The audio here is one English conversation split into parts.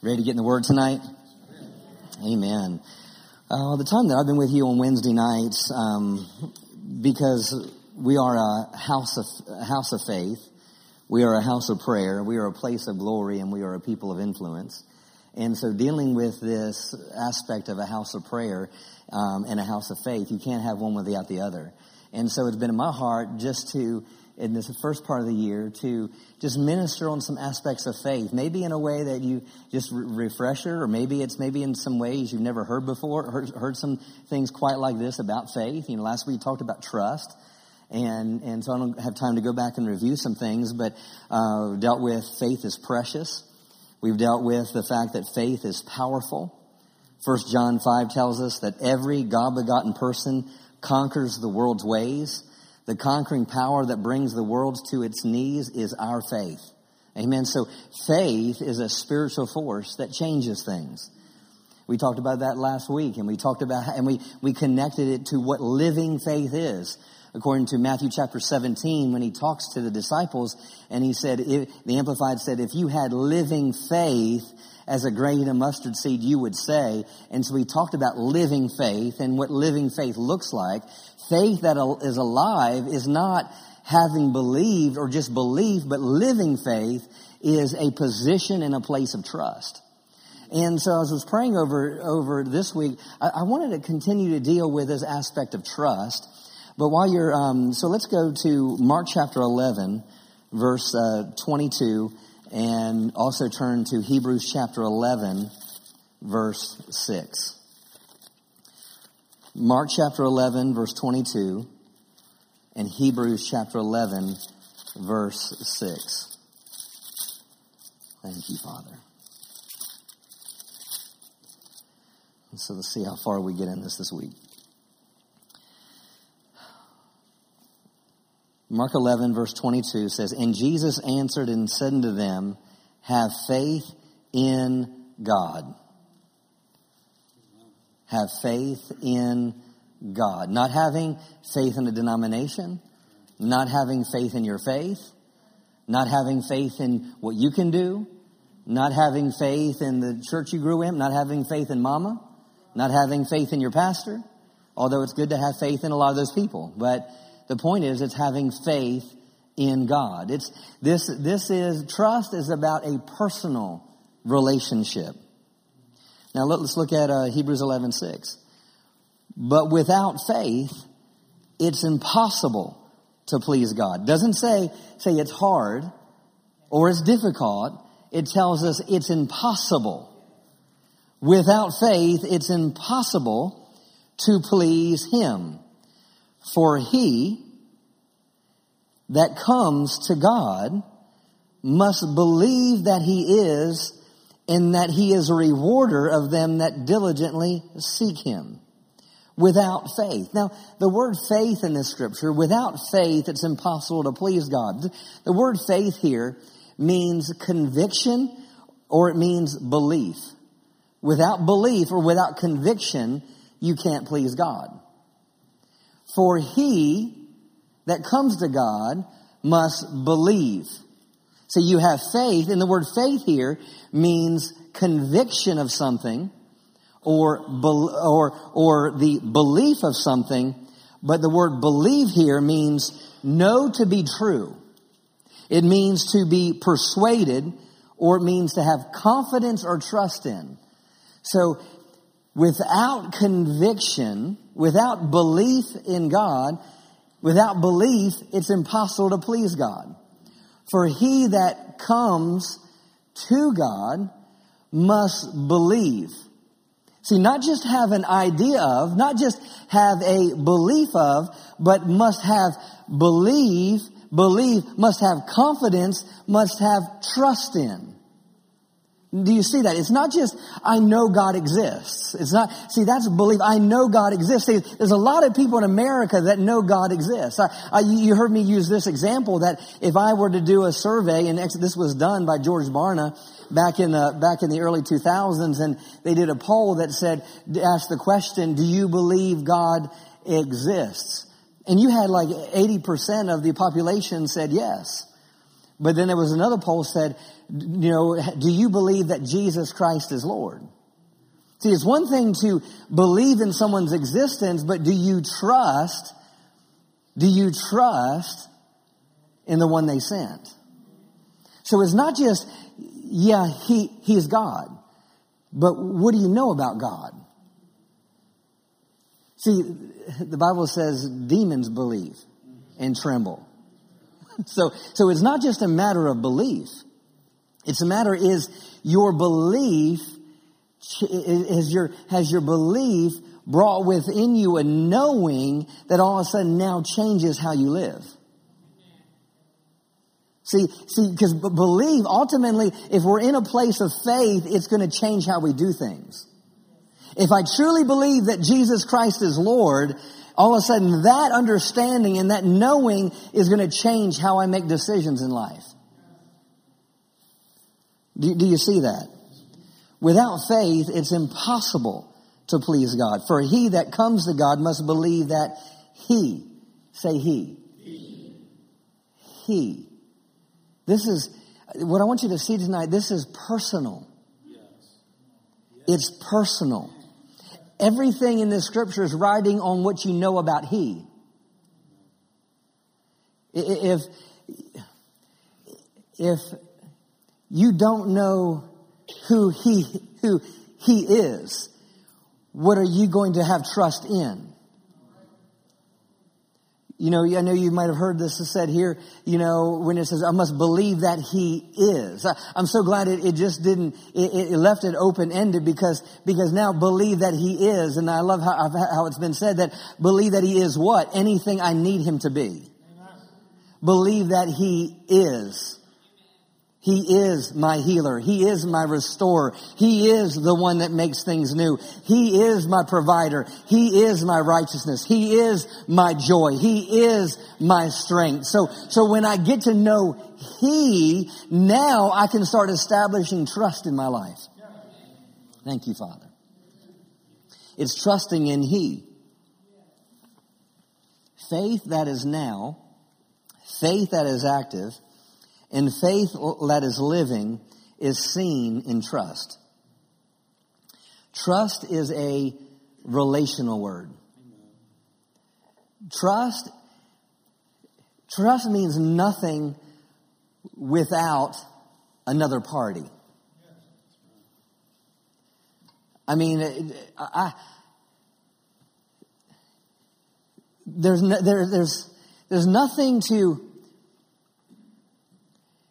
Ready to get in the Word tonight? Amen. Uh, the time that I've been with you on Wednesday nights, um, because we are a house of a house of faith, we are a house of prayer, we are a place of glory, and we are a people of influence. And so, dealing with this aspect of a house of prayer um, and a house of faith, you can't have one without the other. And so, it's been in my heart just to in this first part of the year to just minister on some aspects of faith, maybe in a way that you just re- refresher, or maybe it's maybe in some ways you've never heard before, heard, heard some things quite like this about faith. You know, last week we talked about trust. And, and so I don't have time to go back and review some things, but, uh, dealt with faith is precious. We've dealt with the fact that faith is powerful. First John 5 tells us that every God begotten person conquers the world's ways. The conquering power that brings the world to its knees is our faith. Amen. So faith is a spiritual force that changes things. We talked about that last week and we talked about, and we, we connected it to what living faith is. According to Matthew chapter 17, when he talks to the disciples and he said, if, the Amplified said, if you had living faith as a grain of mustard seed, you would say. And so we talked about living faith and what living faith looks like faith that is alive is not having believed or just belief, but living faith is a position and a place of trust. And so as I was praying over, over this week, I, I wanted to continue to deal with this aspect of trust. But while you're, um, so let's go to Mark chapter 11, verse uh, 22, and also turn to Hebrews chapter 11, verse 6. Mark chapter 11, verse 22, and Hebrews chapter 11, verse 6. Thank you, Father. So let's see how far we get in this this week. Mark 11, verse 22 says, And Jesus answered and said unto them, Have faith in God have faith in God. Not having faith in a denomination, not having faith in your faith, not having faith in what you can do, not having faith in the church you grew in, not having faith in mama, not having faith in your pastor, although it's good to have faith in a lot of those people. But the point is, it's having faith in God. It's, this, this is, trust is about a personal relationship. Now let, us look at uh, Hebrews 11, 6. But without faith, it's impossible to please God. Doesn't say, say it's hard or it's difficult. It tells us it's impossible. Without faith, it's impossible to please Him. For he that comes to God must believe that He is and that he is a rewarder of them that diligently seek him without faith. Now, the word faith in this scripture, without faith, it's impossible to please God. The word faith here means conviction or it means belief. Without belief or without conviction, you can't please God. For he that comes to God must believe so you have faith, and the word faith here means conviction of something or, or, or the belief of something, but the word believe here means know to be true. It means to be persuaded or it means to have confidence or trust in. So without conviction, without belief in God, without belief, it's impossible to please God. For he that comes to God must believe. See, not just have an idea of, not just have a belief of, but must have believe, believe, must have confidence, must have trust in. Do you see that? It's not just, I know God exists. It's not, see, that's belief. I know God exists. See, there's a lot of people in America that know God exists. I, I, you heard me use this example that if I were to do a survey, and this was done by George Barna back in the, back in the early 2000s, and they did a poll that said, asked the question, do you believe God exists? And you had like 80% of the population said yes. But then there was another poll said, you know, do you believe that Jesus Christ is Lord? See, it's one thing to believe in someone's existence, but do you trust, do you trust in the one they sent? So it's not just, yeah, he, he is God, but what do you know about God? See, the Bible says demons believe and tremble. So, so it's not just a matter of belief. It's a matter is your belief, is your, has your belief brought within you a knowing that all of a sudden now changes how you live. See, see, because believe ultimately, if we're in a place of faith, it's going to change how we do things. If I truly believe that Jesus Christ is Lord, all of a sudden that understanding and that knowing is going to change how I make decisions in life. Do, do you see that? Without faith, it's impossible to please God. For he that comes to God must believe that he, say he, he. This is, what I want you to see tonight, this is personal. It's personal. Everything in this scripture is riding on what you know about He. If, if you don't know who He, who He is, what are you going to have trust in? You know, I know you might have heard this said here, you know, when it says, I must believe that he is. I'm so glad it, it just didn't, it, it left it open ended because, because now believe that he is. And I love how, how it's been said that believe that he is what? Anything I need him to be. Believe that he is. He is my healer. He is my restorer. He is the one that makes things new. He is my provider. He is my righteousness. He is my joy. He is my strength. So, so when I get to know He, now I can start establishing trust in my life. Thank you, Father. It's trusting in He. Faith that is now, faith that is active, and faith that is living is seen in trust. Trust is a relational word. Trust, trust means nothing without another party. I mean, I, there's, no, there, there's, there's nothing to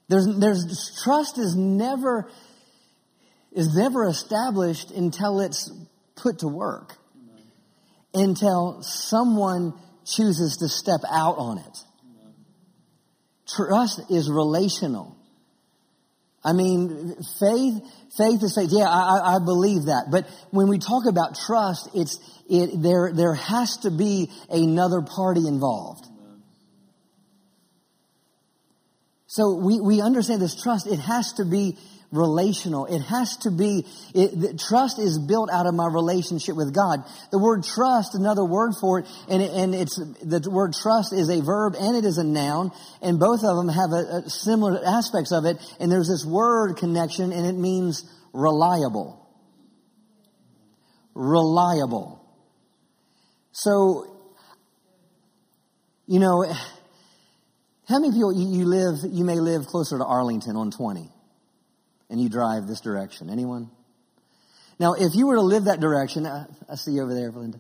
there's, there's, trust is never, is never established until it's put to work. Until someone chooses to step out on it. Trust is relational. I mean, faith, faith is faith. Yeah, I, I believe that. But when we talk about trust, it's, it, there, there has to be another party involved. So we, we understand this trust. It has to be relational. It has to be, it, trust is built out of my relationship with God. The word trust, another word for it, and, it, and it's, the word trust is a verb and it is a noun, and both of them have a, a similar aspects of it, and there's this word connection, and it means reliable. Reliable. So, you know, how many people you, live, you may live closer to Arlington on 20 and you drive this direction? Anyone? Now, if you were to live that direction, I, I see you over there, Belinda.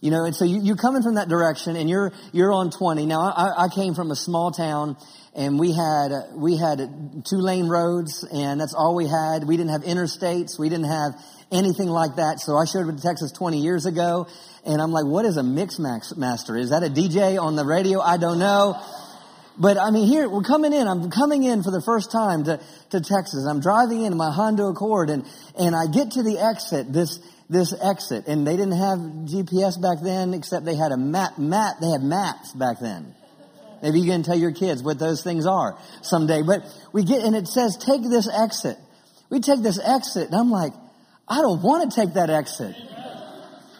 You know, and so you, you're coming from that direction and you're, you're on 20. Now, I, I came from a small town and we had, we had two lane roads and that's all we had. We didn't have interstates. We didn't have anything like that. So I showed up to Texas 20 years ago and I'm like, what is a mix master? Is that a DJ on the radio? I don't know. But I mean, here, we're coming in. I'm coming in for the first time to, to Texas. I'm driving in my Honda Accord and, and I get to the exit, this, this exit. And they didn't have GPS back then, except they had a map, map, they had maps back then. Maybe you can tell your kids what those things are someday. But we get, and it says, take this exit. We take this exit, and I'm like, I don't want to take that exit.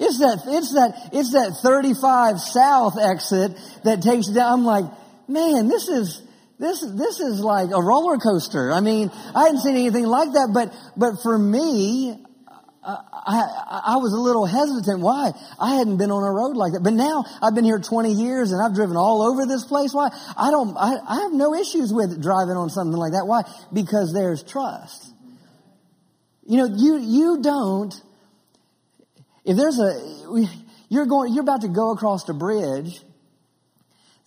It's that, it's that, it's that 35 south exit that takes down. I'm like, man, this is, this, this is like a roller coaster. I mean, I hadn't seen anything like that, but, but for me, uh, I, I, was a little hesitant. Why? I hadn't been on a road like that. But now I've been here 20 years and I've driven all over this place. Why? I don't, I, I have no issues with driving on something like that. Why? Because there's trust. You know, you, you don't, if there's a, you're going, you're about to go across a bridge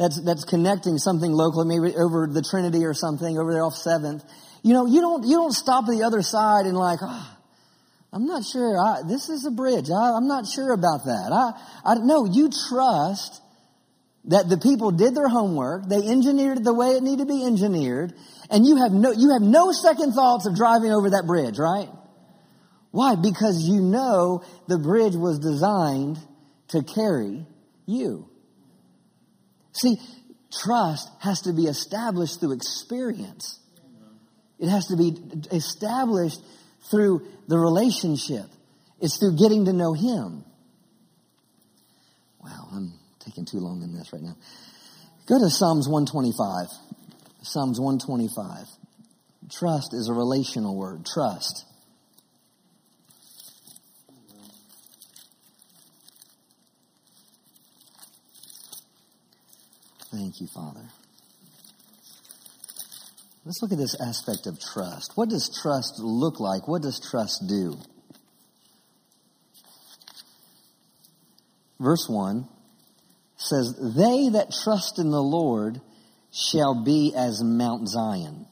that's, that's connecting something locally, maybe over the Trinity or something over there off 7th. You know, you don't, you don't stop the other side and like, oh, I'm not sure. I, this is a bridge. I, am not sure about that. I, I, no, you trust that the people did their homework. They engineered it the way it needed to be engineered. And you have no, you have no second thoughts of driving over that bridge, right? Why? Because you know the bridge was designed to carry you. See, trust has to be established through experience. It has to be established through the relationship. It's through getting to know Him. Wow, I'm taking too long in this right now. Go to Psalms 125. Psalms 125. Trust is a relational word. Trust. Thank you, Father. Let's look at this aspect of trust. What does trust look like? What does trust do? Verse 1 says, They that trust in the Lord shall be as Mount Zion.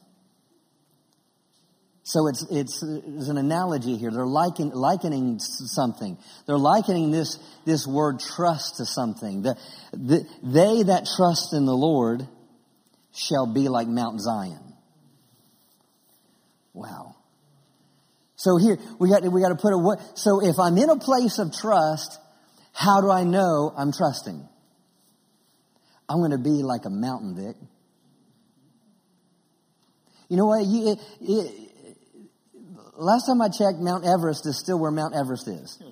So it's, it's, it's an analogy here. They're liken, likening something. They're likening this, this word trust to something. The, the, they that trust in the Lord shall be like Mount Zion. Wow. So here, we got, we got to put a what, so if I'm in a place of trust, how do I know I'm trusting? I'm going to be like a mountain, Vic. You know what? You, it, it, last time I checked, Mount Everest is still where Mount Everest is.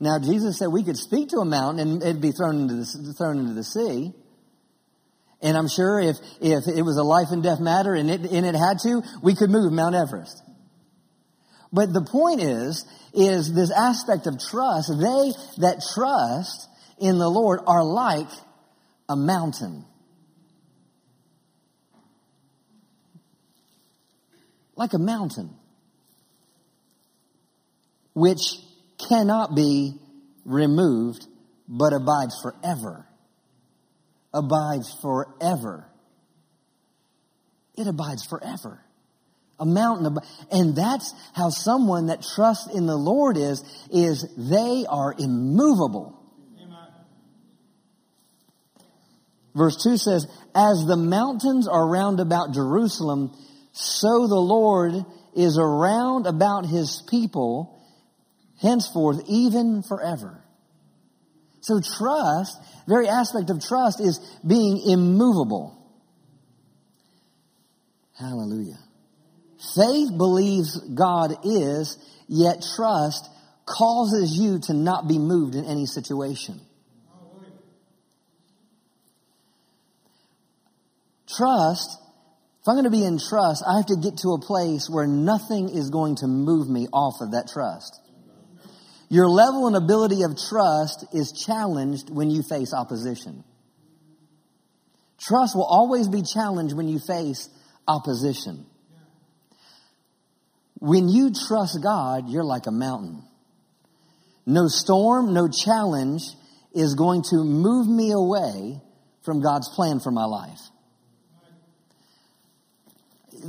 Now, Jesus said we could speak to a mountain and it'd be thrown into the, thrown into the sea. And I'm sure if, if it was a life and death matter and it, and it had to, we could move Mount Everest. But the point is, is this aspect of trust. They that trust in the Lord are like a mountain. Like a mountain. Which cannot be removed, but abides forever abides forever. It abides forever. A mountain, and that's how someone that trusts in the Lord is, is they are immovable. Verse 2 says, As the mountains are round about Jerusalem, so the Lord is around about his people, henceforth, even forever. So trust, very aspect of trust is being immovable. Hallelujah. Faith believes God is, yet trust causes you to not be moved in any situation. Trust, if I'm going to be in trust, I have to get to a place where nothing is going to move me off of that trust. Your level and ability of trust is challenged when you face opposition. Trust will always be challenged when you face opposition. When you trust God, you're like a mountain. No storm, no challenge is going to move me away from God's plan for my life.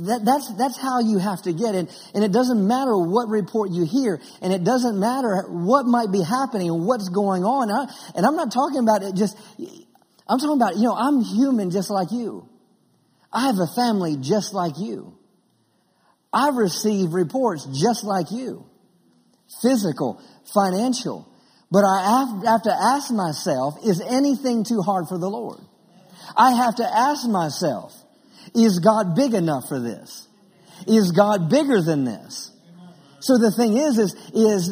That, that's, that's how you have to get it. And it doesn't matter what report you hear, and it doesn't matter what might be happening and what's going on. I, and I'm not talking about it just, I'm talking about, you know, I'm human just like you. I have a family just like you. I receive reports just like you. Physical, financial. But I have to ask myself, is anything too hard for the Lord? I have to ask myself, is God big enough for this? Is God bigger than this? So the thing is, is, is,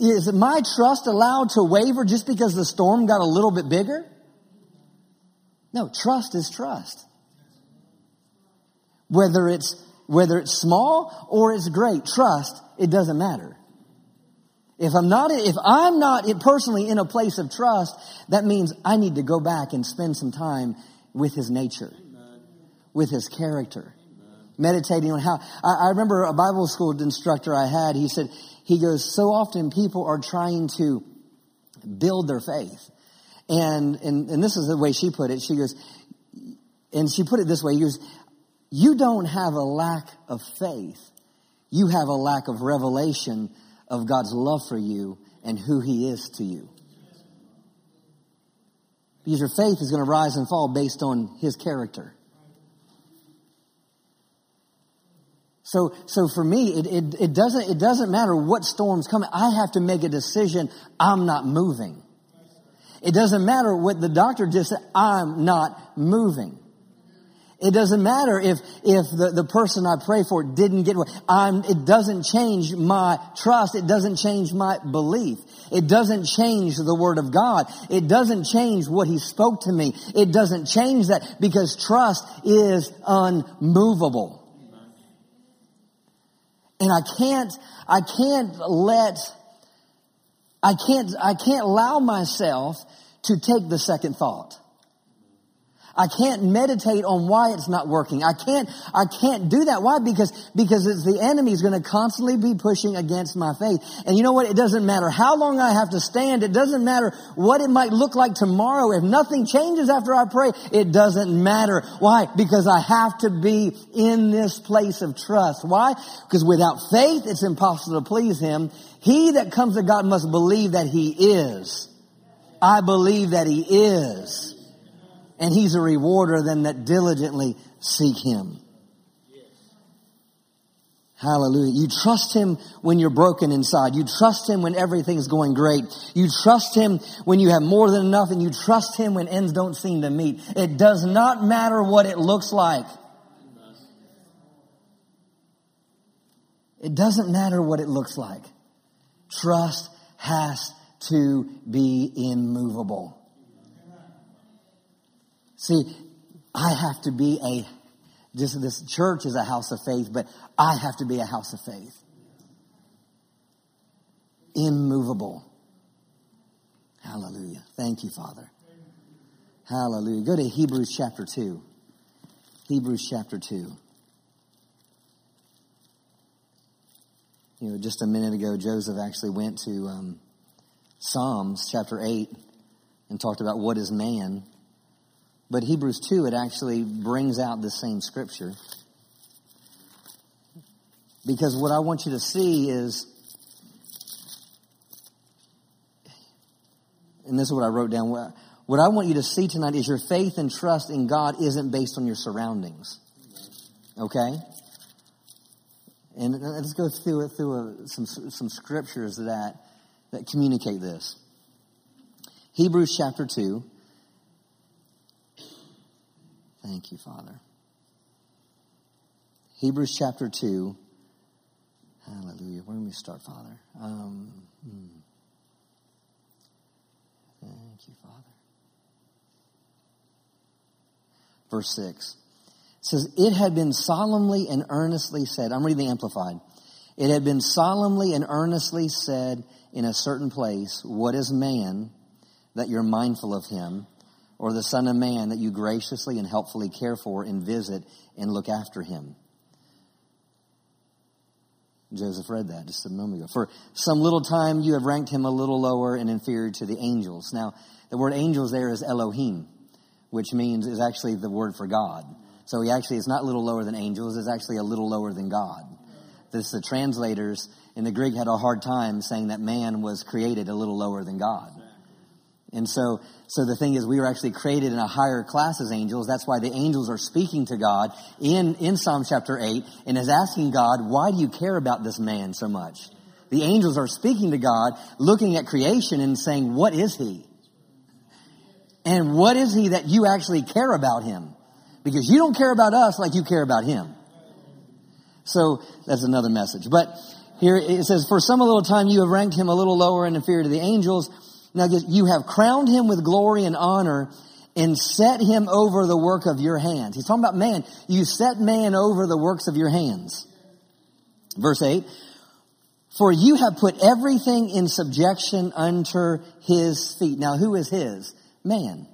is my trust allowed to waver just because the storm got a little bit bigger? No, trust is trust. Whether it's, whether it's small or it's great, trust, it doesn't matter. If I'm not, if I'm not personally in a place of trust, that means I need to go back and spend some time with his nature, with his character, meditating on how, I, I remember a Bible school instructor I had, he said, he goes, so often people are trying to build their faith. And, and, and this is the way she put it. She goes, and she put it this way. He goes, you don't have a lack of faith. You have a lack of revelation of God's love for you and who he is to you. Because your faith is going to rise and fall based on his character. So, so for me, it, it, it, doesn't, it doesn't matter what storm's coming. I have to make a decision. I'm not moving. It doesn't matter what the doctor just said. I'm not moving. It doesn't matter if, if the, the person I pray for didn't get I'm, it doesn't change my trust. It doesn't change my belief. It doesn't change the word of God. It doesn't change what he spoke to me. It doesn't change that because trust is unmovable. And I can't, I can't let, I can't, I can't allow myself to take the second thought. I can't meditate on why it's not working. I can't, I can't do that. Why? Because, because it's the enemy is going to constantly be pushing against my faith. And you know what? It doesn't matter how long I have to stand. It doesn't matter what it might look like tomorrow. If nothing changes after I pray, it doesn't matter. Why? Because I have to be in this place of trust. Why? Because without faith, it's impossible to please Him. He that comes to God must believe that He is. I believe that He is and he's a rewarder of them that diligently seek him. Hallelujah. You trust him when you're broken inside. You trust him when everything's going great. You trust him when you have more than enough and you trust him when ends don't seem to meet. It does not matter what it looks like. It doesn't matter what it looks like. Trust has to be immovable. See, I have to be a, just this church is a house of faith, but I have to be a house of faith. Immovable. Hallelujah. Thank you, Father. Hallelujah. Go to Hebrews chapter 2. Hebrews chapter 2. You know, just a minute ago, Joseph actually went to um, Psalms chapter 8 and talked about what is man. But Hebrews 2, it actually brings out the same scripture. Because what I want you to see is, and this is what I wrote down, what I want you to see tonight is your faith and trust in God isn't based on your surroundings. Okay? And let's go through it through a, some some scriptures that that communicate this. Hebrews chapter two, Thank you, Father. Hebrews chapter 2. Hallelujah. Where do we start, Father? Um, hmm. Thank you, Father. Verse 6. It says, It had been solemnly and earnestly said, I'm reading the Amplified. It had been solemnly and earnestly said in a certain place, What is man that you're mindful of him? Or the Son of Man that you graciously and helpfully care for and visit and look after him. Joseph read that just a moment ago. For some little time you have ranked him a little lower and inferior to the angels. Now, the word angels there is Elohim, which means is actually the word for God. So he actually is not a little lower than angels, it's actually a little lower than God. This the translators in the Greek had a hard time saying that man was created a little lower than God. And so, so the thing is, we were actually created in a higher class as angels. That's why the angels are speaking to God in, in Psalm chapter 8 and is asking God, why do you care about this man so much? The angels are speaking to God, looking at creation and saying, what is he? And what is he that you actually care about him? Because you don't care about us like you care about him. So that's another message. But here it says, for some a little time you have ranked him a little lower and inferior to the angels now you have crowned him with glory and honor and set him over the work of your hands. He's talking about man. You set man over the works of your hands. Verse 8. For you have put everything in subjection under his feet. Now who is his? Man.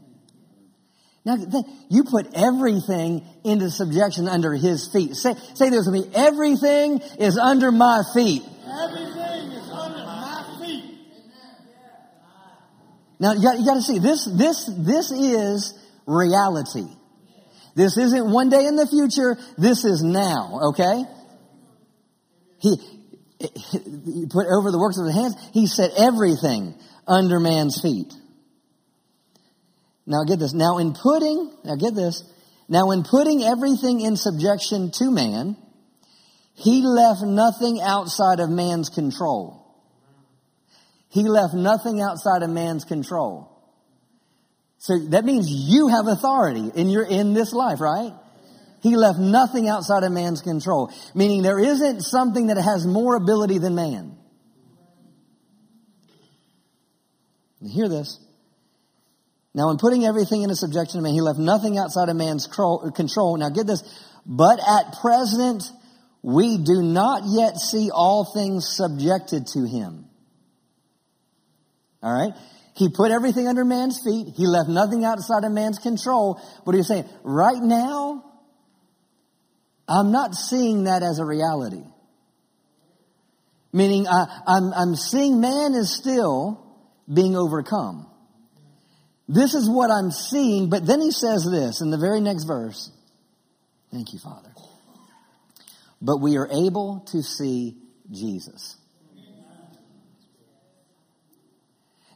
Now you put everything into subjection under his feet. Say, say this with me. Everything is under my feet. Now you got, you got to see this, this, this is reality. This isn't one day in the future. This is now, okay? He, he put over the works of his hands. He set everything under man's feet. Now get this. Now in putting, now get this. Now in putting everything in subjection to man, he left nothing outside of man's control. He left nothing outside of man's control. So that means you have authority in your, in this life, right? He left nothing outside of man's control, meaning there isn't something that has more ability than man. Hear this? Now, in putting everything into subjection to man, he left nothing outside of man's control. Now, get this. But at present, we do not yet see all things subjected to him. All right? He put everything under man's feet. He left nothing outside of man's control. But he's saying? Right now, I'm not seeing that as a reality. Meaning, I, I'm, I'm seeing man is still being overcome. This is what I'm seeing, but then he says this in the very next verse. Thank you, Father. But we are able to see Jesus.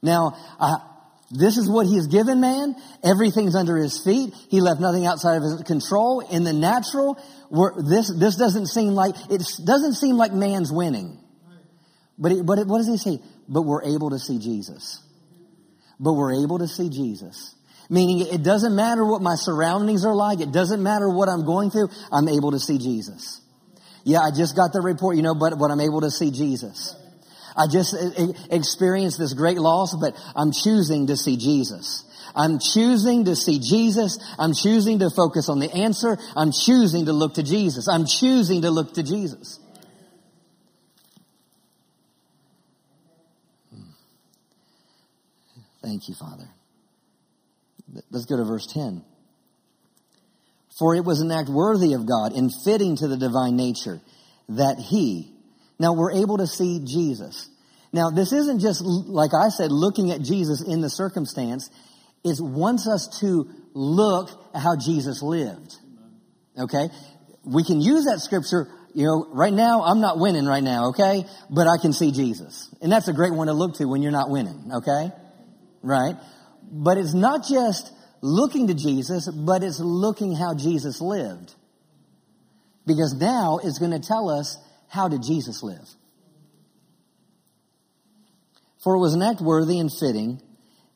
Now, uh, this is what he has given man. Everything's under his feet. He left nothing outside of his control. In the natural, this, this doesn't seem like, it doesn't seem like man's winning. But, it, but it, what does he say? But we're able to see Jesus. But we're able to see Jesus. Meaning it doesn't matter what my surroundings are like. It doesn't matter what I'm going through. I'm able to see Jesus. Yeah, I just got the report, you know, but, but I'm able to see Jesus. I just eh, eh, experienced this great loss, but I'm choosing to see Jesus. I'm choosing to see Jesus. I'm choosing to focus on the answer. I'm choosing to look to Jesus. I'm choosing to look to Jesus. Hmm. Thank you, Father. Let's go to verse 10. For it was an act worthy of God and fitting to the divine nature that he, now we're able to see Jesus. Now this isn't just, like I said, looking at Jesus in the circumstance. It wants us to look at how Jesus lived. Okay? We can use that scripture, you know, right now, I'm not winning right now, okay? But I can see Jesus. And that's a great one to look to when you're not winning, okay? Right? But it's not just looking to Jesus, but it's looking how Jesus lived. Because now it's going to tell us how did Jesus live. For it was an act worthy and fitting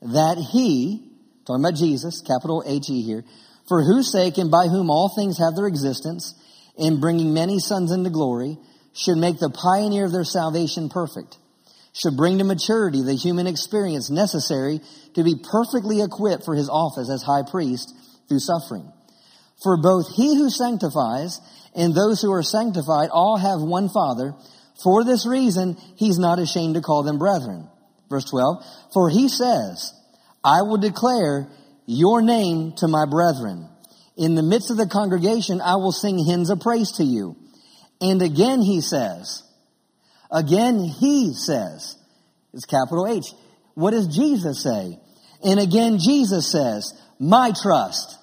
that he, talking about Jesus, capital H-E here, for whose sake and by whom all things have their existence, in bringing many sons into glory, should make the pioneer of their salvation perfect, should bring to maturity the human experience necessary to be perfectly equipped for his office as high priest through suffering. For both he who sanctifies and those who are sanctified all have one Father. For this reason, he's not ashamed to call them brethren. Verse 12, for he says, I will declare your name to my brethren. In the midst of the congregation, I will sing hymns of praise to you. And again he says, again he says, it's capital H. What does Jesus say? And again Jesus says, my trust.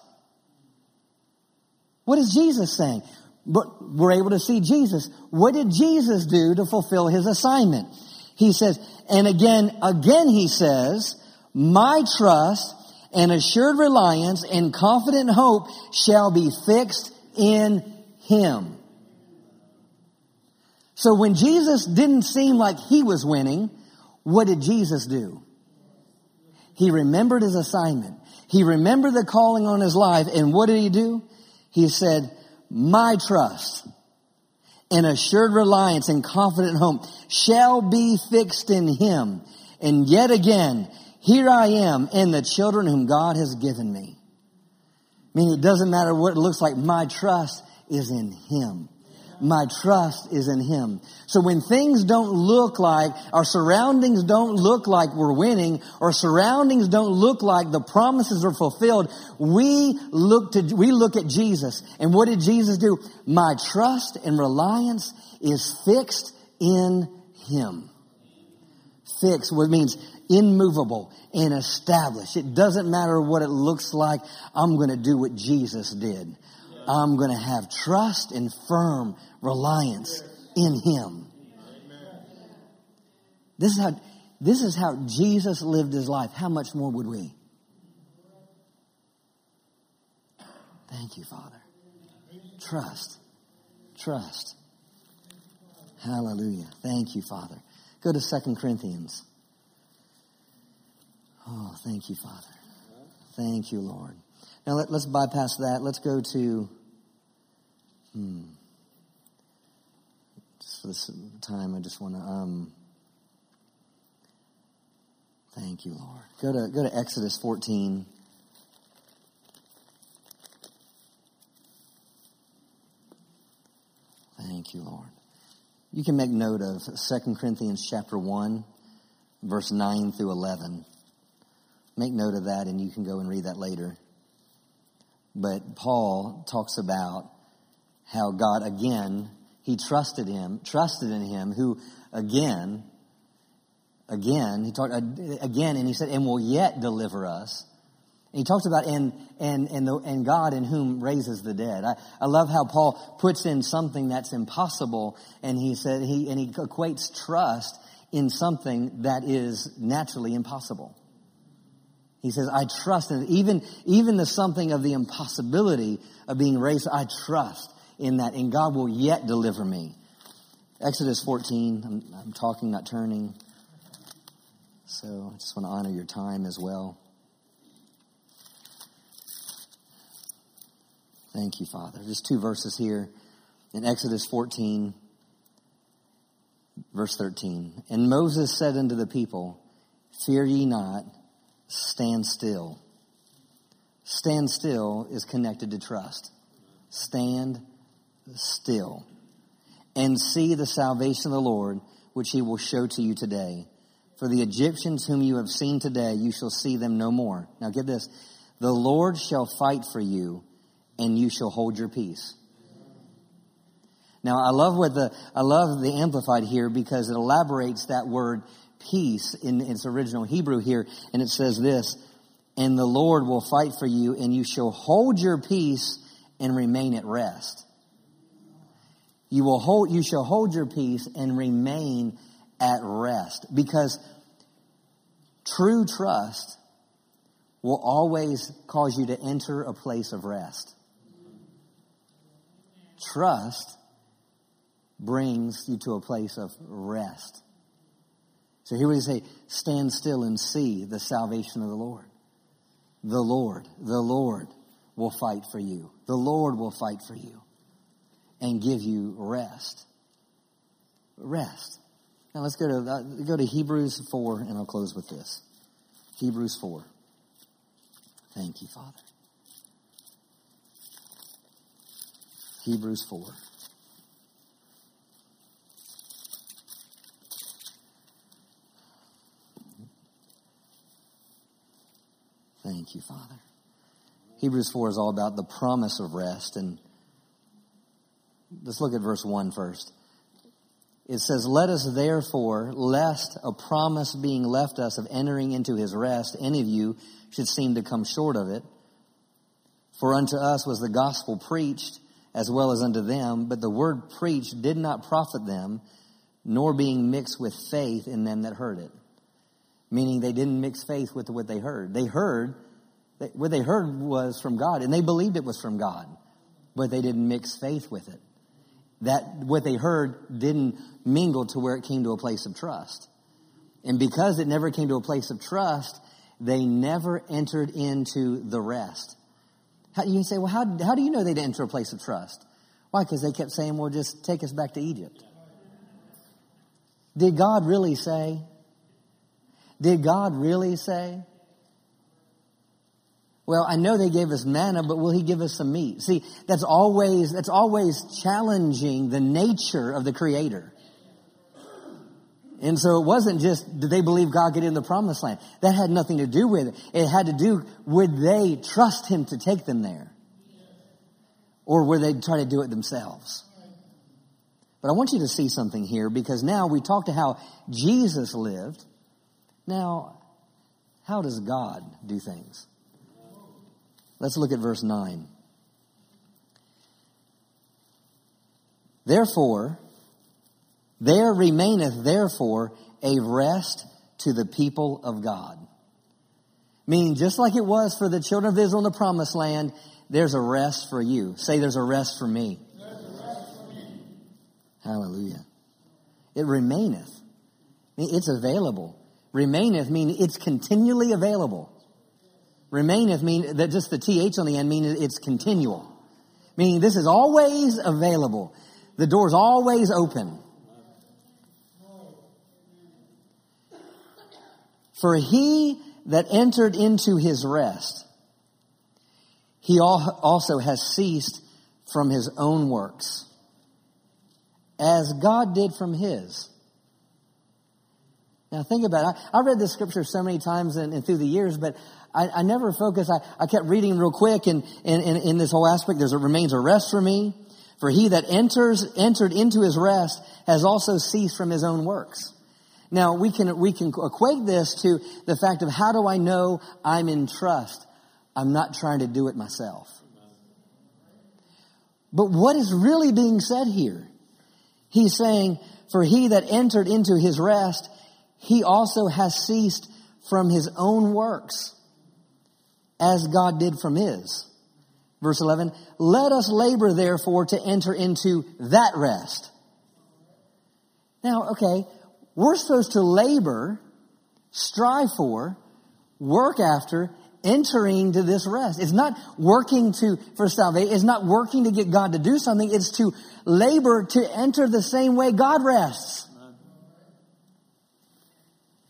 What is Jesus saying? But we're able to see Jesus. What did Jesus do to fulfill his assignment? He says, and again, again he says, my trust and assured reliance and confident hope shall be fixed in him. So when Jesus didn't seem like he was winning, what did Jesus do? He remembered his assignment. He remembered the calling on his life. And what did he do? He said, my trust and assured reliance and confident hope shall be fixed in him. And yet again, Here I am and the children whom God has given me. I mean, it doesn't matter what it looks like. My trust is in Him. My trust is in Him. So when things don't look like, our surroundings don't look like we're winning, or surroundings don't look like the promises are fulfilled, we look to, we look at Jesus. And what did Jesus do? My trust and reliance is fixed in Him. Fixed, what means immovable and established. It doesn't matter what it looks like. I'm going to do what Jesus did. I'm going to have trust and firm reliance in Him. This is how, this is how Jesus lived His life. How much more would we? Thank you, Father. Trust. Trust. Hallelujah. Thank you, Father. Go to Second Corinthians. Oh, thank you, Father. Thank you, Lord. Now let, us bypass that. Let's go to, hmm, just for this time, I just want to, um, thank you, Lord. Go to, go to Exodus 14. Thank you, Lord. You can make note of 2 Corinthians chapter 1, verse 9 through 11. Make note of that and you can go and read that later. But Paul talks about how God again, he trusted him, trusted in him, who again, again, he talked again, and he said, and will yet deliver us. And he talks about and and and the, and God in whom raises the dead. I, I love how Paul puts in something that's impossible, and he said he and he equates trust in something that is naturally impossible. He says, I trust in. Even, even the something of the impossibility of being raised, I trust in that, and God will yet deliver me. Exodus 14, I'm, I'm talking, not turning. So I just want to honor your time as well. Thank you, Father. Just two verses here in Exodus 14, verse 13. And Moses said unto the people, Fear ye not stand still. Stand still is connected to trust. Stand still and see the salvation of the Lord, which he will show to you today. For the Egyptians whom you have seen today, you shall see them no more. Now get this. The Lord shall fight for you and you shall hold your peace. Now I love what the, I love the amplified here because it elaborates that word peace in its original Hebrew here, and it says this, and the Lord will fight for you, and you shall hold your peace and remain at rest. You will hold, you shall hold your peace and remain at rest because true trust will always cause you to enter a place of rest. Trust brings you to a place of rest. So here we say, stand still and see the salvation of the Lord. The Lord, the Lord will fight for you. The Lord will fight for you and give you rest. Rest. Now let's go to, uh, go to Hebrews 4 and I'll close with this. Hebrews 4. Thank you, Father. Hebrews 4. Thank you, Father. Hebrews 4 is all about the promise of rest. And let's look at verse 1 first. It says, Let us therefore, lest a promise being left us of entering into his rest, any of you should seem to come short of it. For unto us was the gospel preached, as well as unto them, but the word preached did not profit them, nor being mixed with faith in them that heard it meaning they didn't mix faith with what they heard. They heard, what they heard was from God, and they believed it was from God, but they didn't mix faith with it. That what they heard didn't mingle to where it came to a place of trust. And because it never came to a place of trust, they never entered into the rest. How, you say, well, how, how do you know they didn't enter a place of trust? Why? Because they kept saying, well, just take us back to Egypt. Did God really say, Did God really say? Well, I know they gave us manna, but will he give us some meat? See, that's always, that's always challenging the nature of the creator. And so it wasn't just, did they believe God get in the promised land? That had nothing to do with it. It had to do, would they trust him to take them there? Or would they try to do it themselves? But I want you to see something here because now we talked to how Jesus lived. Now, how does God do things? Let's look at verse 9. Therefore, there remaineth therefore a rest to the people of God. Meaning, just like it was for the children of Israel in the promised land, there's a rest for you. Say, there's a rest for me. Rest for me. Hallelujah. It remaineth. It's available. Remaineth mean it's continually available. Remaineth mean that just the th on the end means it's continual. Meaning this is always available. The door's always open. For he that entered into his rest, he also has ceased from his own works, as God did from his. Now think about it. I, I read this scripture so many times and, and through the years, but I, I never focused. I, I, kept reading real quick and in this whole aspect, there's a, remains a rest for me. For he that enters, entered into his rest has also ceased from his own works. Now we can, we can equate this to the fact of how do I know I'm in trust? I'm not trying to do it myself. But what is really being said here? He's saying, for he that entered into his rest, he also has ceased from his own works as God did from his. Verse 11, let us labor therefore to enter into that rest. Now, okay, we're supposed to labor, strive for, work after, entering to this rest. It's not working to, for salvation, it's not working to get God to do something, it's to labor to enter the same way God rests.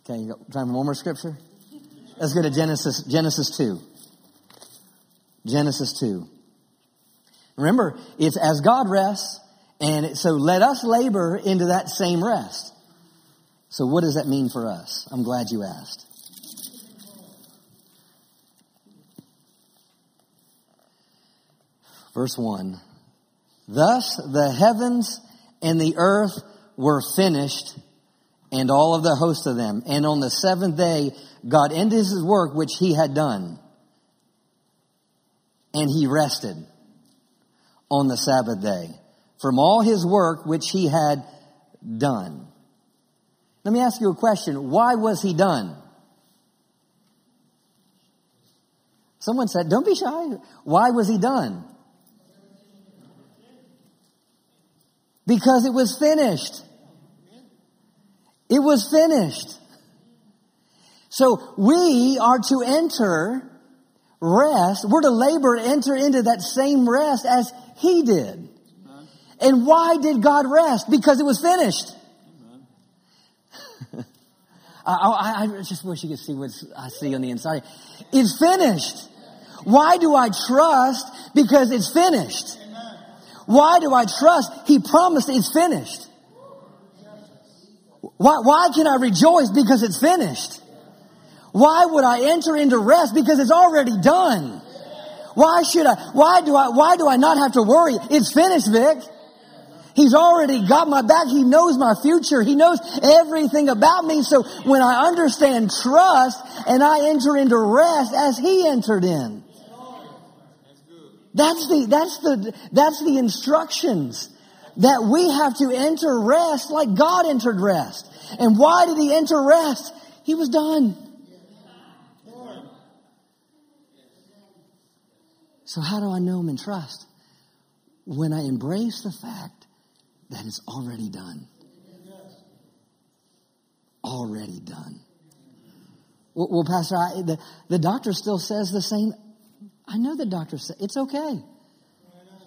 Okay, you got time for one more scripture? Let's go to Genesis, Genesis 2. Genesis 2. Remember, it's as God rests, and so let us labor into that same rest. So what does that mean for us? I'm glad you asked. Verse 1. Thus the heavens and the earth were finished and all of the host of them. And on the seventh day, God ended his work which he had done. And he rested on the Sabbath day from all his work which he had done. Let me ask you a question. Why was he done? Someone said, don't be shy. Why was he done? Because it was finished. It was finished. So we are to enter rest. We're to labor and enter into that same rest as he did. And why did God rest? Because it was finished. I, I, just wish you could see what I see on the inside. It's finished. Why do I trust? Because it's finished. Why do I trust? He promised it's finished. Why, why can I rejoice? Because it's finished. Why would I enter into rest? Because it's already done. Why should I, why do I, why do I not have to worry? It's finished, Vic. He's already got my back. He knows my future. He knows everything about me. So when I understand trust and I enter into rest as he entered in. That's the, that's the, that's the instructions that we have to enter rest like God entered rest. And why did he enter rest? He was done. So how do I know him and trust? When I embrace the fact that it's already done. Already done. Well, well Pastor, I, the, the doctor still says the same. I know the doctor says it's okay.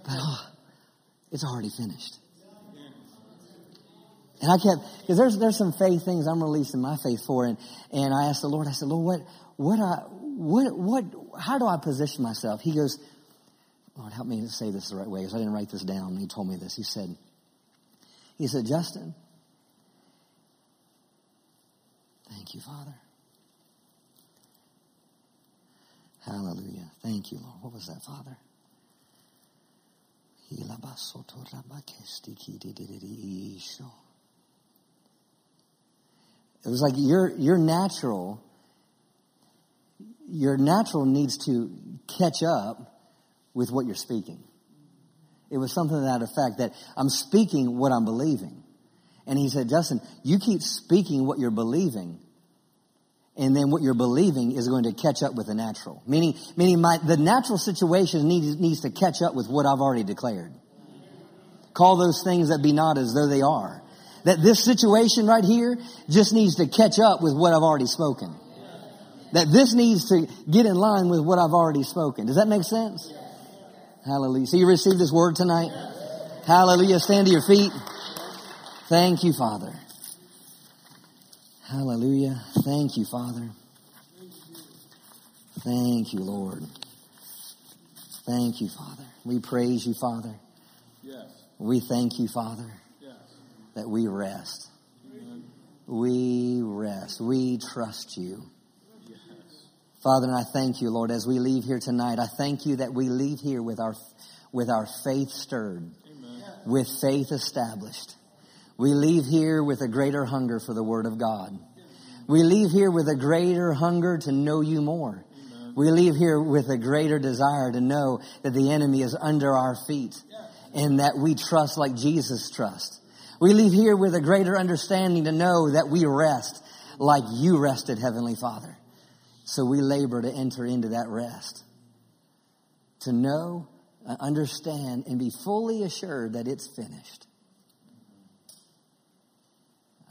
But oh, it's already finished. And I kept, because there's, there's some faith things I'm releasing my faith for. And, and I asked the Lord, I said, Lord, what, what, I, what, what, how do I position myself? He goes, Lord, help me to say this the right way because I didn't write this down. He told me this. He said, he said, Justin, thank you, Father. Hallelujah. Thank you, Lord. What was that, Father? It was like your, your natural, your natural needs to catch up with what you're speaking. It was something to that effect that I'm speaking what I'm believing. And he said, Justin, you keep speaking what you're believing. And then what you're believing is going to catch up with the natural. Meaning, meaning my, the natural situation needs, needs to catch up with what I've already declared. Call those things that be not as though they are. That this situation right here just needs to catch up with what I've already spoken. That this needs to get in line with what I've already spoken. Does that make sense? Hallelujah. So you received this word tonight? Hallelujah. Stand to your feet. Thank you, Father. Hallelujah. Thank you, Father. Thank you, Lord. Thank you, Father. We praise you, Father. Yes. We thank you, Father, Yes. that we rest. Amen. We rest. We trust you. Father, and I thank you, Lord, as we leave here tonight. I thank you that we leave here with our, with our faith stirred, Amen. with faith established. We leave here with a greater hunger for the Word of God. We leave here with a greater hunger to know you more. We leave here with a greater desire to know that the enemy is under our feet and that we trust like Jesus trusts. We leave here with a greater understanding to know that we rest like you rested, Heavenly Father. So we labor to enter into that rest. To know, uh, understand, and be fully assured that it's finished.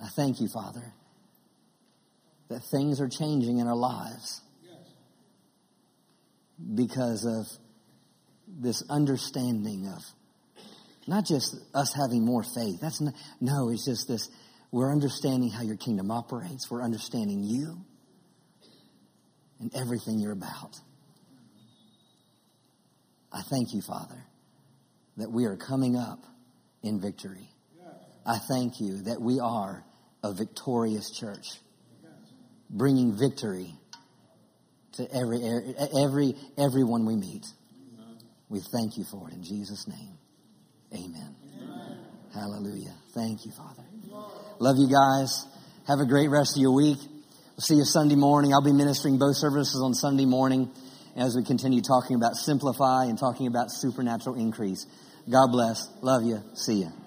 I thank you, Father, that things are changing in our lives because of this understanding of not just us having more faith. That's not, no, it's just this. We're understanding how your kingdom operates. We're understanding you and everything you're about. I thank you, Father, that we are coming up in victory. I thank you that we are a victorious church, bringing victory to every, every, everyone we meet. We thank you for it in Jesus' name. Amen. Hallelujah. Thank you, Father. Love you guys. Have a great rest of your week. See you Sunday morning. I'll be ministering both services on Sunday morning as we continue talking about simplify and talking about supernatural increase. God bless. Love you. See you.